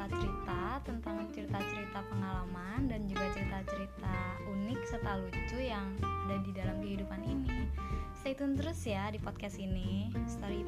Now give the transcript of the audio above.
cerita-cerita tentang cerita-cerita pengalaman dan juga cerita-cerita unik serta lucu yang ada di dalam kehidupan ini. Stay tune terus ya di podcast ini, Story